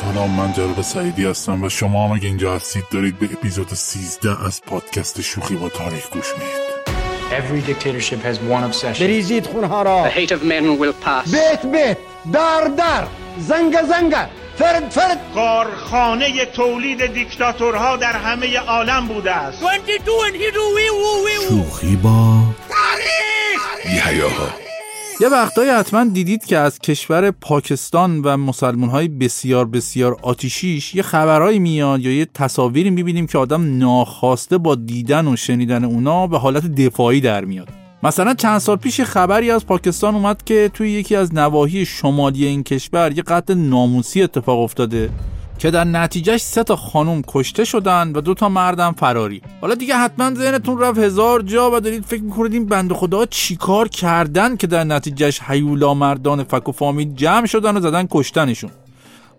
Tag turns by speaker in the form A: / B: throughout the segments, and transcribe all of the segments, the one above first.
A: سلام من جلال سعیدی هستم و شما هم اگه اینجا هستید دارید به اپیزود 13 از پادکست شوخی با تاریخ گوش می‌دید.
B: Every dictatorship has one obsession.
C: بریزید خونها را.
D: The hate of men will pass.
C: بیت بیت. در در زنگ زنگ. فرد فرد.
E: کارخانه تولید دیکتاتورها در همه عالم بوده است.
A: شوخی با تاریخ. یحیاها
F: یه وقتایی حتما دیدید که از کشور پاکستان و مسلمان های بسیار بسیار آتیشیش یه خبرهایی میاد یا یه تصاویری می‌بینیم که آدم ناخواسته با دیدن و شنیدن اونا به حالت دفاعی در میاد. مثلا چند سال پیش خبری از پاکستان اومد که توی یکی از نواحی شمالی این کشور یه قتل ناموسی اتفاق افتاده. که در نتیجهش سه تا خانم کشته شدن و دو تا مردم فراری. حالا دیگه حتما ذهنتون رفت هزار جا و دارید فکر می‌کنید این بنده خدا چیکار کردن که در نتیجهش هیولا مردان فک و فامیل جمع شدن و زدن کشتنشون.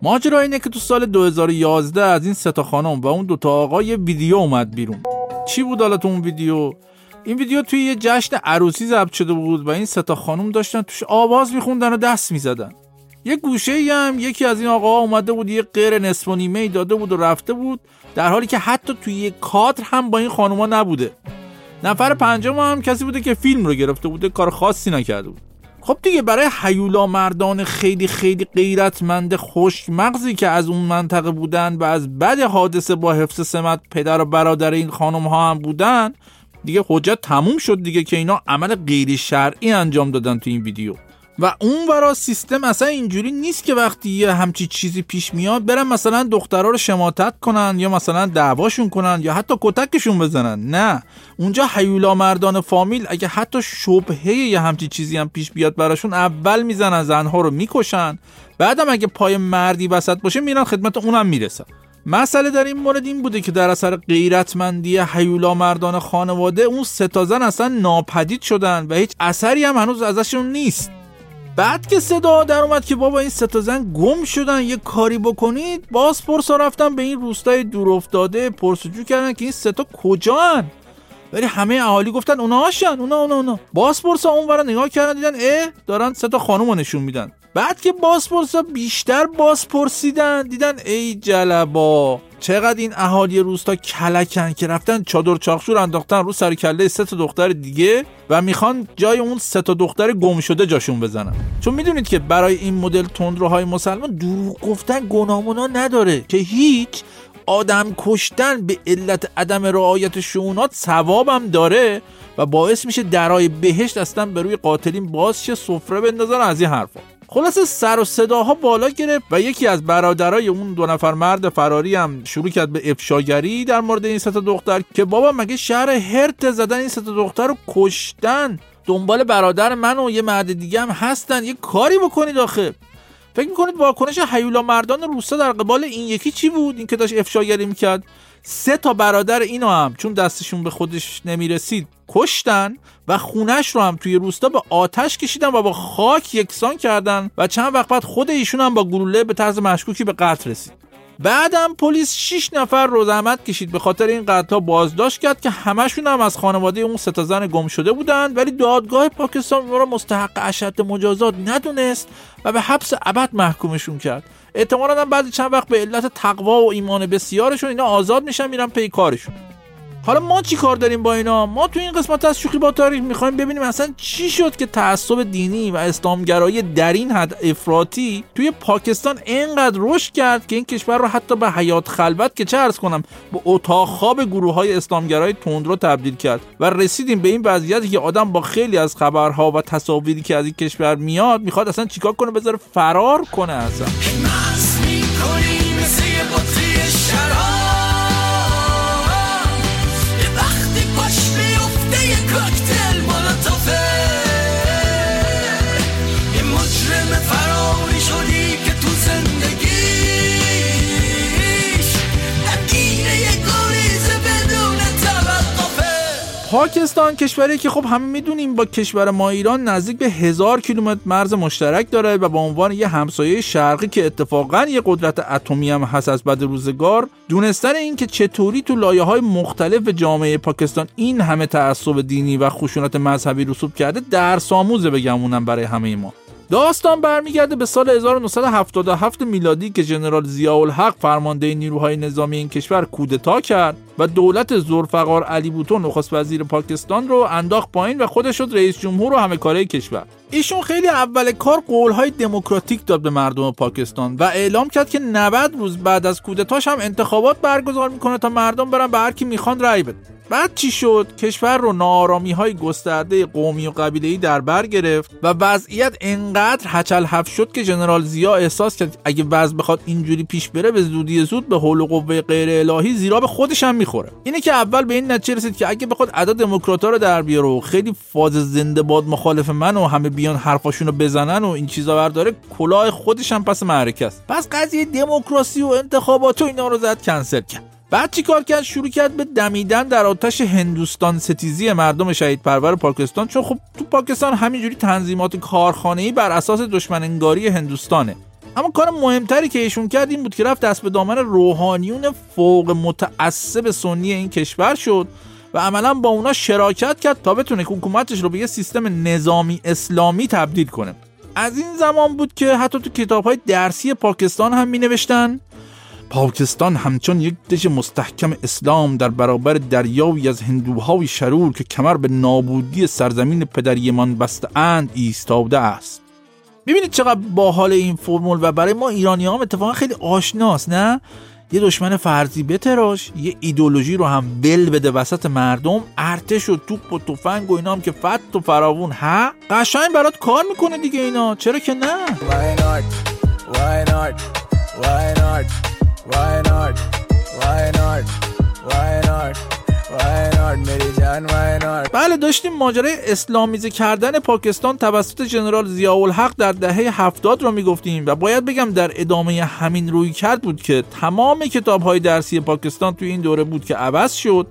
F: ماجرا اینه که تو سال 2011 از این سه تا خانم و اون دو تا آقا یه ویدیو اومد بیرون. چی بود حالا اون ویدیو؟ این ویدیو توی یه جشن عروسی ضبط شده بود و این سه تا خانم داشتن توش آواز میخوندن و دست می‌زدن. یه گوشه ای هم یکی از این آقا اومده بود یه غیر نصف و نیمه ای داده بود و رفته بود در حالی که حتی توی یه کادر هم با این خانوما نبوده. نفر پنجم هم کسی بوده که فیلم رو گرفته بوده کار خاصی نکرده بود. خب دیگه برای حیولا مردان خیلی خیلی غیرتمند خشک مغزی که از اون منطقه بودن و از بد حادثه با حفظ سمت پدر و برادر این خانم ها هم بودن دیگه حجت تموم شد دیگه که اینا عمل غیر شرعی انجام دادن تو این ویدیو. و اون ورا سیستم اصلا اینجوری نیست که وقتی یه همچی چیزی پیش میاد برن مثلا دخترها رو شماتت کنن یا مثلا دعواشون کنن یا حتی کتکشون بزنن. نه. اونجا حیولا مردان فامیل اگه حتی شبهه یه همچی چیزی هم پیش بیاد براشون اول می‌زنن زنها رو می‌کشن. بعدم اگه پای مردی وسط باشه میرن خدمت اونم می‌رسن. مسئله در این مورد این بوده که در اثر غیرتمندی حیولا مردان خانواده اون سه تا زن اصلا ناپدید شدن و هیچ اثری هم هنوز ازشون نیست. بعد که صدا در اومد که بابا این سه تا زن گم شدن یه کاری بکنید باز پرسا رفتن به این روستای دور افتاده پرسجو کردن که این سه تا کجان؟ ولی همه اهالی گفتن اونا هاشن اونا اونا اونا. باسپورسا اون نگاه کردن دیدن اه دارن سه تا خانم نشون میدن. بعد که باسپورسا بیشتر باز پرسیدن دیدن ای جلبا چقدر این اهالی روستا کلکن که رفتن چادر چاخشور انداختن رو سر کله سه تا دختر دیگه و می‌خوان جای اون سه تا دختر گم شده جاشون بزنن. چون می‌دونید که برای این مدل تندروهای مسلمان دروغ گفتن گناهمونا نداره که هیچ آدم کشتن به علت عدم رعایت شونات ثوابم داره و باعث میشه درای بهشت اصلا به روی قاتلین باز شه سفره بندازن از این حرفا. خلاصه سر و صداها بالا گرفت و یکی از برادرای اون دو نفر مرد فراری هم شروع کرد به افشاگری در مورد این سه دختر که بابا مگه شهر هرت زدن این سه دختر رو کشتن؟ دنبال برادر من و یه مرد دیگه هم هستن. یه کاری بکنید آخه. فکر می‌کنید واکنش حیولا مردان روستا در قبال این یکی چی بود؟ این که داشت افشاگری می‌کرد. سه تا برادر اینو هم چون دستشون به خودش نمی‌رسید کشتن و خونش رو هم توی روستا به آتش کشیدن و با خاک یکسان کردن و چند وقت بعد خود ایشون هم با گلوله به طرز مشکوکی به قتل رسید. بعدم پلیس 6 نفر رو زحمت کشید به خاطر این قتل‌ها بازداشت کرد که همشون هم از خانواده اون سه زن گم شده بودند ولی دادگاه پاکستان رو مستحق اشد مجازات ندونست و به حبس ابد محکومشون کرد. احتمالاً بعد چند وقت به علت تقوا و ایمان بسیارشون اینا آزاد میشن میرن پی کارشون. حالا ما چی کار داریم با اینا؟ ما تو این قسمت از شوخی با تاریخ می‌خوایم ببینیم اصلا چی شد که تعصب دینی و اسلامگرایی در این حد افراطی توی پاکستان اینقدر رشد کرد که این کشور رو حتی به حیات خلوت که چه ارز کنم به اتاق خواب گروه های اسلامگرای تندرو تبدیل کرد و رسیدیم به این وضعیتی که آدم با خیلی از خبرها و تصاویری که از این کشور میاد می‌خواد اصلا چیکار کنه؟ بذاره فرار کنه اصلا. پاکستان کشوری که خب همه می‌دونیم با کشور ما ایران نزدیک به هزار کیلومتر مرز مشترک داره و به عنوان یه همسایه شرقی که اتفاقا یه قدرت اتمی هم هست از بعد روزگار دونستن این که چطوری تو لایه های مختلف جامعه پاکستان این همه تعصب دینی و خشونت مذهبی رسوب کرده درس آموزه بگمونم برای همه ما. داستان برمیگرده به سال 1977 میلادی که ژنرال ضیاءالحق فرمانده نیروهای نظامی این کشور کودتا کرد و دولت زلفقار علی بوتو نخست وزیر پاکستان رو انداخت پایین و خودش شد رئیس جمهور و همه کاره کشور. ایشون خیلی اول کار قولهای دموکراتیک داد به مردم پاکستان و اعلام کرد که 90 روز بعد از کودتاش هم انتخابات برگزار می‌کنه تا مردم برن به هر کی می‌خوان رأی بدن بعد چی شد؟ کشور رو نارامی های گسترده قومی و قبیله در بر گرفت و وضعیت انقدر هچل هف شد که ژنرال زیا احساس کرد اگه وضع بخواد اینجوری پیش بره به زودی زود به حول و قوه غیر الهی زیرا به خودش هم می‌خوره. اینه که اول به این نتیجه رسید که اگه بخواد ادا دموکراتا رو در بیاره و خیلی فاز زنده باد مخالف من و همه بیان حرفاشون رو بزنن و این چیزا برداره کلاه خودش هم پس معرکه است. پس قضیه دموکراسی و انتخابات و اینا رو زد کنسل کرد. بعد چی کار کرد؟ شروع کرد به دمیدن در آتش هندوستان ستیزی مردم شهید پرور پاکستان. چون خب تو پاکستان همینجوری تنظیمات کارخانه‌ای بر اساس دشمن هندوستانه. اما کار مهمتری که ایشون کرد این بود که رفت دست به دامن روحانیون فوق متعصب سنی این کشور شد و عملا با اونا شراکت کرد تا بتونه حکومتش رو به یه سیستم نظامی اسلامی تبدیل کنه. از این زمان بود که حتی تو کتاب های درسی پاکستان هم می نوشتن پاکستان همچون یک دژ مستحکم اسلام در برابر دریایی از هندوهای شرور که کمر به نابودی سرزمین پدریمان بسته اند ایستاده است ببینید چقدر باحال این فرمول و برای ما ایرانی هم اتفاقا خیلی آشناست نه یه دشمن فرضی بتراش یه ایدولوژی رو هم بل بده وسط مردم ارتش و توپ و تفنگ و اینا هم که فت و فراوون ها قشنگ برات کار می‌کنه دیگه اینا چرا که نه Why not? Why not? Why not? جان why not? بله داشتیم ماجرای اسلامیزه کردن پاکستان توسط جنرال ضیاءالحق در دهه هفتاد رو می‌گفتیم و باید بگم در ادامه همین روی کرد بود که تمام کتاب های درسی پاکستان توی این دوره بود که عوض شد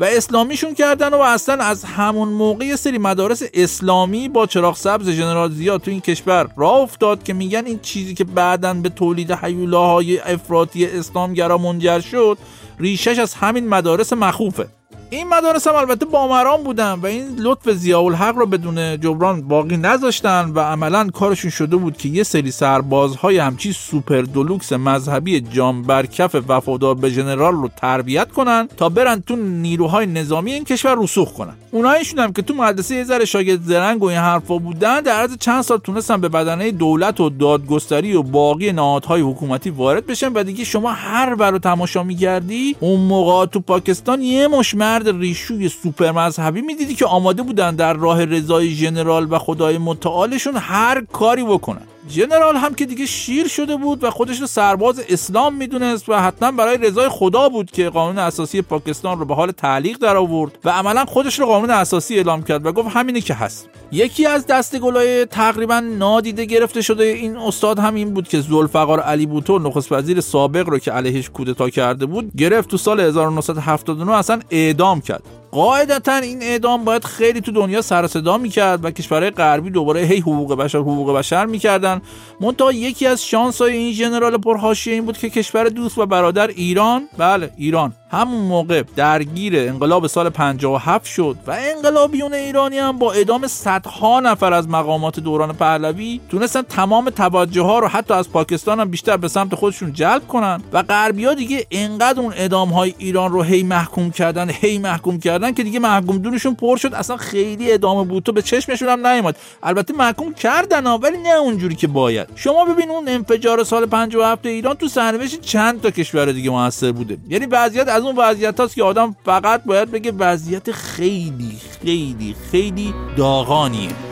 F: و اسلامیشون کردن و اصلا از همون موقع سری مدارس اسلامی با چراغ سبز ژنرال زیاد تو این کشور راه افتاد که میگن این چیزی که بعدا به تولید حیولاهای افراطی اسلامگرا منجر شد ریشش از همین مدارس مخوفه. این مدارس هم البته بامران بودن و این لطف زیاء الحق رو بدون جبران باقی نذاشتن و عملا کارشون شده بود که یه سری سربازهای همچی سوپر دلوکس مذهبی جام برکف وفادار به ژنرال رو تربیت کنن تا برن تو نیروهای نظامی این کشور رسوخ کنن. اونایشون هم که تو مدرسه یه ذره شاگرد زرنگ و این حرفا بودن در عرض چند سال تونستن به بدنه دولت و دادگستری و باقی نهادهای حکومتی وارد بشن و دیگه شما هر بر رو تماشا میگردی اون موقع تو پاکستان یه مش مرد ریشوی سوپر مذهبی می‌دیدی که آماده بودن در راه رضای ژنرال و خدای متعالشون هر کاری بکنن. جنرال هم که دیگه شیر شده بود و خودش رو سرباز اسلام می‌دونست و حتما برای رضای خدا بود که قانون اساسی پاکستان رو به حال تعلیق در آورد و عملا خودش رو قانون اساسی اعلام کرد و گفت همینه که هست. یکی از دست گلای تقریبا نادیده گرفته شده این استاد هم این بود که زلفقار علی بوتو نخست وزیر سابق رو که علیهش کودتا کرده بود گرفت تو سال 1979 اصلا اعدام کرد. قاعدتا این اعدام باید خیلی تو دنیا سر صدا می‌کرد و کشورهای غربی دوباره هی حقوق بشر حقوق بشر می‌کردن. منتها یکی از شانسای این ژنرال پرهاشیه این بود که کشور دوست و برادر ایران. بله ایران. همون موقع درگیر انقلاب سال 57 شد و انقلابیون ایرانی هم با اعدام صدها نفر از مقامات دوران پهلوی تونستن تمام توجه ها رو حتی از پاکستان هم بیشتر به سمت خودشون جلب کنن و غربی ها دیگه انقدر اون اعدام های ایران رو هی محکوم کردن هی محکوم کردن که دیگه محکوم دونشون پر شد. اصلا خیلی اعدام بود. تو به چشمشون هم نیومد. البته محکوم کردن ولی نه اونجوری که باید. شما ببین اون انفجار سال 57 ایران تو سرنوشت چند تا کشور دیگه موثر بوده. یعنی وضعیت از اون وضعیت هست که آدم فقط باید بگه وضعیت خیلی خیلی خیلی داغانیه.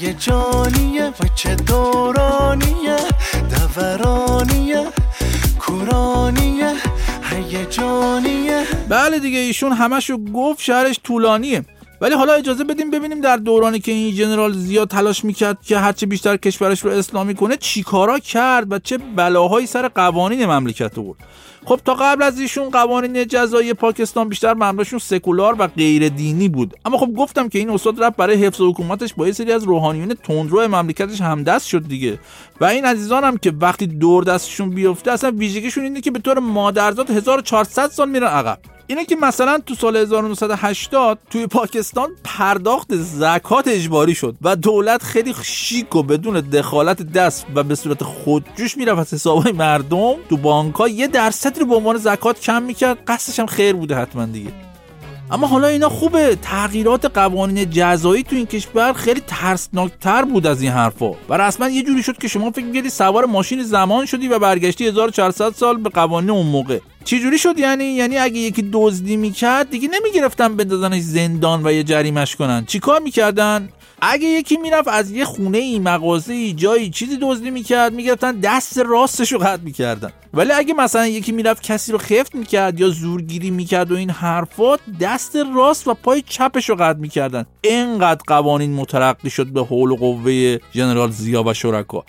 D: هیجانیه و چه دورانیه؟ دورانیه کورانیه هیجانیه
F: بله دیگه ایشون همشو گفت شهرش طولانیه. ولی حالا اجازه بدیم ببینیم در دورانی که این جنرال زیاد تلاش می‌کرد که هرچه بیشتر کشورش رو اسلامی کنه چیکارا کرد و چه بلاهایی سر قوانین مملکت آورد. خب تا قبل از ایشون قوانین جزایی پاکستان بیشتر مبناشون سکولار و غیر دینی بود. اما خب گفتم که این استاد رفت برای حفظ حکومتش با یه سری از روحانیون تندرو مملکتش همدست شد دیگه. و این عزیزان هم که وقتی دور دستشون بیفته اصلا ویژگیشون اینه که به طور مادرزاد 1400 سال میرن عقب. اینه که مثلا تو سال 1980 توی پاکستان پرداخت زکات اجباری شد و دولت خیلی شیک و بدون دخالت دست و به صورت خودجوش می‌رفت از حسابهای مردم. تو بانک ها یه درصدی رو به عنوان زکات کم می‌کرد. قصدش هم خیر بوده حتما دیگه. اما حالا اینا خوبه. تغییرات قوانین جزایی تو این کشور خیلی ترسناکتر بود از این حرفا. و رسما یه جوری شد که شما فکر می‌کردی سوار ماشین زمان شدی و برگشتی 1400 سال به قوانین اون موقع. چی جوری شد؟ یعنی یعنی اگه یکی دزدی می‌کرد دیگه نمی‌گرفتن بندازنش زندان و یه جریمش کنن. چیکار می‌کردن؟ اگه یکی می‌رفت از یه خونه ای مغازه ای جایی چیزی دزدی می‌کرد می‌گرفتن دست راستش رو قطع می‌کردن. ولی اگه مثلا یکی می‌رفت کسی رو خفت می‌کرد یا زورگیری می‌کرد و این حرفات دست راست و پای چپش رو قطع می‌کردن. اینقدر قوانین مترقی شد به حول و قوه ژنرال زیا و شرکا.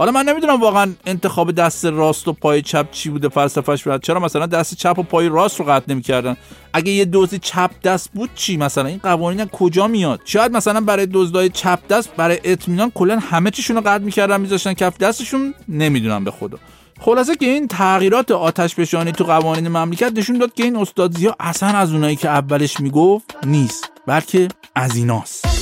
F: حالا من نمی‌دونم واقعا انتخاب دست راست و پای چپ چی بوده فلسفهش بود چرا مثلا دست چپ و پای راست رو قطع نمی‌کردن؟ اگه یه دوزی چپ دست بود چی مثلا؟ این قوانین کجا میاد؟ شاید مثلا برای دزدای چپ دست برای اطمینان کلا همه چیشون رو قطع می‌کردن میذاشتن کف دستشون نمی‌دونم به خدا. خلاصه که این تغییرات آتش بشانی تو قوانین مملکت نشون داد که این استاد زیا اصلا از اونایی که اولش می‌گفت نیست بلکه از ایناست.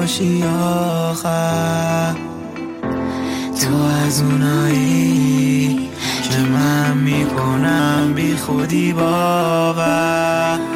D: می‌کشی آخر. تو از اونایی که من می‌کنم بی خودی باور.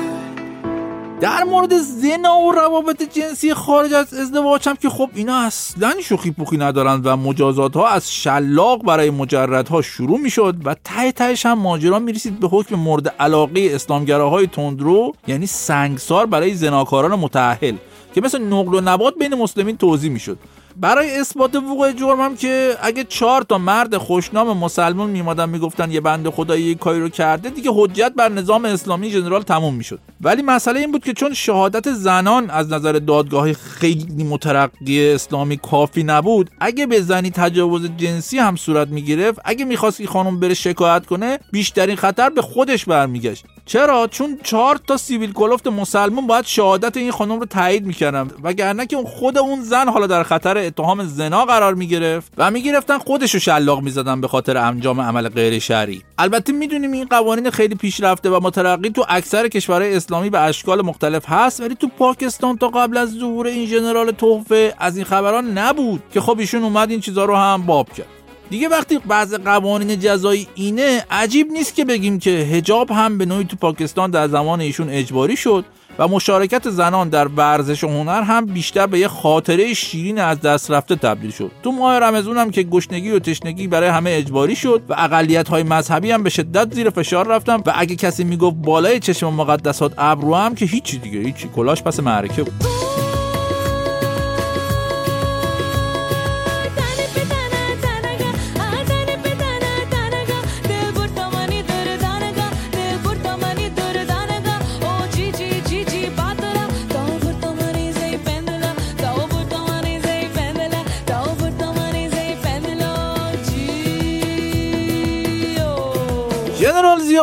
F: در مورد زنا و روابط جنسی خارج از ازدواج هم که خب اینا اصلا شوخی پوخی ندارن و مجازات ها از شلاق برای مجردها شروع می‌شد و ته تهش هم ماجرا می‌رسید به حکم مورد علاقه اسلامگراهای تندرو یعنی سنگسار برای زناکاران متأهل که مثل نقل و نبات بین مسلمین توضیح می‌شد. برای اثبات وقوع جرم هم که اگه چهار تا مرد خوشنام مسلمان میمادن می‌گفتن یه بنده خدایی یه کاری رو کرده دیگه حجت بر نظام اسلامی جنرال تموم می‌شد. ولی مسئله این بود که چون شهادت زنان از نظر دادگاه خیلی مترقی اسلامی کافی نبود اگه به زنی تجاوز جنسی هم صورت می‌گرفت اگه می‌خواست این خانم بره شکایت کنه بیشترین خطر به خودش برمیگشت. چرا؟ چون چهار تا سیویل کلفت مسلمان باید شهادت این خانم رو تایید می‌کردن. وگرنه که خود اون زن حالا در خطر اتهام زنا قرار می‌گرفت و می‌گرفتن خودش رو شلاق می‌زدن به خاطر انجام عمل غیر شرعی. البته می‌دونیم این قوانین خیلی پیشرفته و مترقی تو اکثر کشورهای اسلامی به اشکال مختلف هست ولی تو پاکستان تا قبل از ظهور این ژنرال تحفه از این خبران نبود که خب ایشون اومد این چیزا رو هم باب کرد. دیگه وقتی بعض قوانین جزایی اینه عجیب نیست که بگیم که هجاب هم به نوعی تو پاکستان در زمان ایشون اجباری شد و مشارکت زنان در ورزش و هنر هم بیشتر به یه خاطره شیرین از دست رفته تبدیل شد. تو ماه رمضان هم که گشنگی و تشنگی برای همه اجباری شد و اقلیت های مذهبی هم به شدت زیر فشار رفتن و اگه کسی می‌گفت بالای چشم مقدسات ابرو هم که هیچی دیگه هیچی. کلاش پس معرکه بود.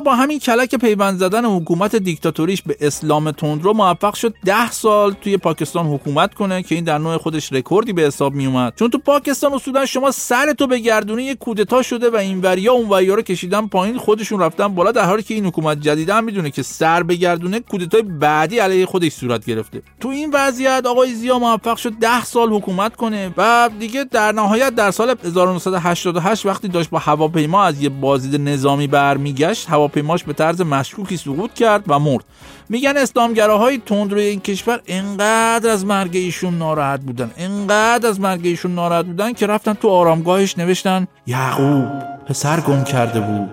F: با همین کلک پیوند زدن حکومت دیکتاتوریش به اسلام تندرو موفق شد ده سال توی پاکستان حکومت کنه که این در نوع خودش رکوردی به حساب می اومد چون تو پاکستان اصولا شما سر تو به گردونه یک کودتا شده و این وریا اون وریا رو کشیدن پایین خودشون رفتن بالا در حالی که این حکومت جدید هم می‌دونه که سر به گردونه کودتای بعدی علیه خودش صورت گرفته. تو این وضعیت آقای زیا موفق شد ده سال حکومت کنه و دیگه در نهایت در سال 1988 وقتی داشت با هواپیما از یه بازدید نظامی برمیگشت هواپیماش به طرز مشکوکی سقوط کرد و مرد. میگن اسلامگراهای تندروی این کشور انقدر از مرگ ایشون ناراحت بودن انقدر از مرگ ایشون ناراحت بودن که رفتن تو آرامگاهش نوشتن یعقوب پسر گم کرده بود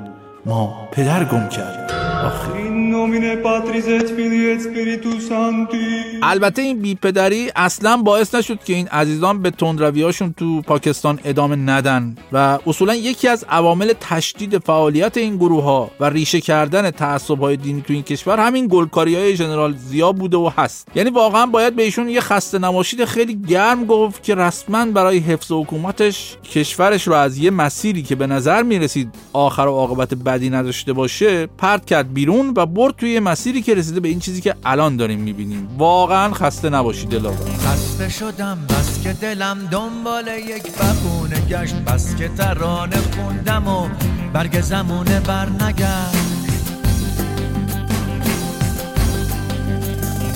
F: ما پدر گم کرد البته این بیپدری اصلا باعث نشد که این عزیزان به تندرویاشون تو پاکستان ادامه ندن و اصولا یکی از عوامل تشدید فعالیت این گروه ها و ریشه کردن تعصب های دینی تو این کشور همین گلکاری های ژنرال زیا بوده و هست. یعنی واقعا باید به ایشون یه خسته نماشید خیلی گرم گفت که رسما برای حفظ حکومتش کشورش رو از یه مسیری که به نظر می‌رسید آخر و عاقبت بدی نداشته باشه پرت کرد. بیرون و برد توی مسیری که رسیده به این چیزی که الان داریم می‌بینیم. واقعا خسته نباشید دلاور
G: خسته شدم بس که دلم دنبال یک بخونه گشت بس که ترانه خوندم و برگ زمونه بر نگشت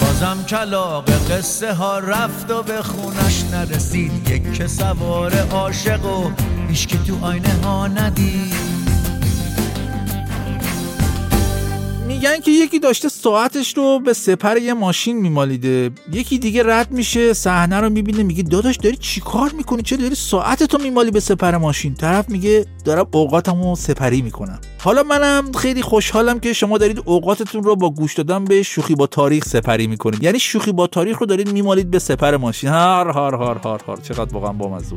G: بازم کلاق قصه ها رفت و به خونش نرسید. یک که سوار عاشق و هیچ که تو آینه ها ندید.
F: میگن که یکی داشته ساعتش رو به سپر یه ماشین میمالیده. یکی دیگه رد میشه صحنه رو می‌بینه میگه داداش داری چیکار می‌کنی؟ چرا داری ساعتتو میمالی به سپر ماشین؟ طرف میگه دارم اوقاتمو سپری می‌کنم. حالا منم خیلی خوشحالم که شما دارید اوقاتتون رو با گوش دادن به شوخی با تاریخ سپری می‌کنید. یعنی شوخی با تاریخ رو دارید میمالید به سپر ماشین. هار هار هار هار هار. چقدر واقعا بامزه.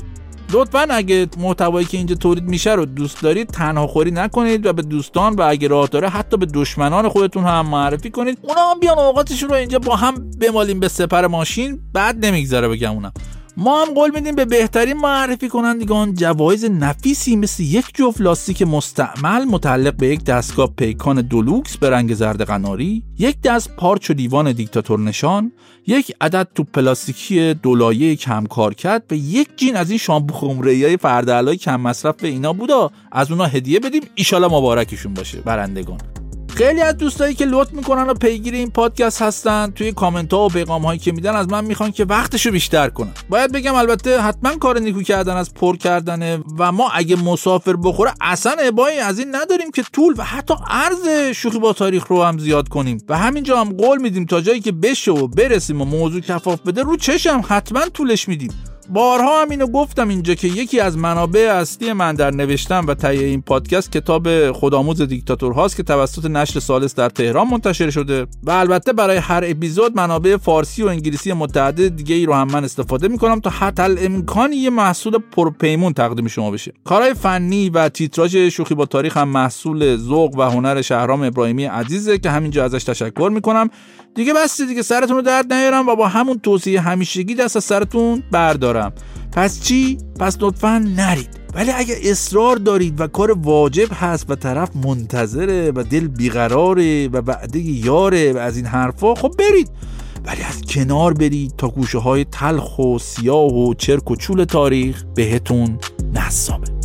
F: لطفا اگه محتوایی که اینجا تولید میشه رو دوست دارید تنها خوری نکنید و به دوستان و اگه راه داره حتی به دشمنان خودتون هم معرفی کنید. اونا هم بیان اوقاتشون رو اینجا با هم بمالیم به سپر ماشین. بعد نمیگذره بگم اونم ما هم قول میدیم به بهترین معرفی کنندگان جوایز نفیسی مثل یک جفت لاستیک مستعمل متعلق به یک دستگاه پیکان دولوکس به رنگ زرد قناری یک دست پارچ و دیوان دیکتاتور نشان یک عدد تو پلاستیکی دولایه کم کارکرد و یک جین از این شامپو خمره های فردعلای کم مصرف به اینا بودا. از اونا هدیه بدیم. ایشالا مبارکشون باشه. برندگان. خیلی از دوستایی که لطف می‌کنن و پیگیر این پادکست هستن توی کامنت ها و پیغام هایی که میدن از من می‌خوان که وقتشو بیشتر کنم باید بگم البته حتما کار نیکو کردن از پر کردنه و ما اگه مسافر بخوره اصلا ابایی از این نداریم که طول و حتی عرض شوخی با تاریخ رو هم زیاد کنیم. و همینجا هم قول میدیم تا جایی که بشه و برسیم و موضوع کفاف بده رو چشم حتما طولش میدیم. بارها هم اینو گفتم اینجا که یکی از منابع اصلی من در نوشتن و تهیه این پادکست کتاب خودآموز دیکتاتور هاست که توسط نشر سالس در تهران منتشر شده و البته برای هر اپیزود منابع فارسی و انگلیسی متعدد دیگه ای رو هم من استفاده می‌کنم تا حتی الامکان یه محصول پرپیمون تقدیم شما بشه. کارهای فنی و تیتراژ شوخی با تاریخ هم محصول ذوق و هنر شهرام ابراهیمی عزیزه که همینجا ازش تشکر می‌کنم. دیگه بس دیگه سرتون رو درد نیارم و با همون توصیه همیشگی دست از سرتون بردارم. پس چی؟ پس لطفا نرید. ولی اگه اصرار دارید و کار واجب هست و طرف منتظره و دل بیقراره و وعده یاره و از این حرفا خب برید. ولی از کنار برید تا گوشه های تلخ و سیاه و چرک و چول تاریخ بهتون نصابه.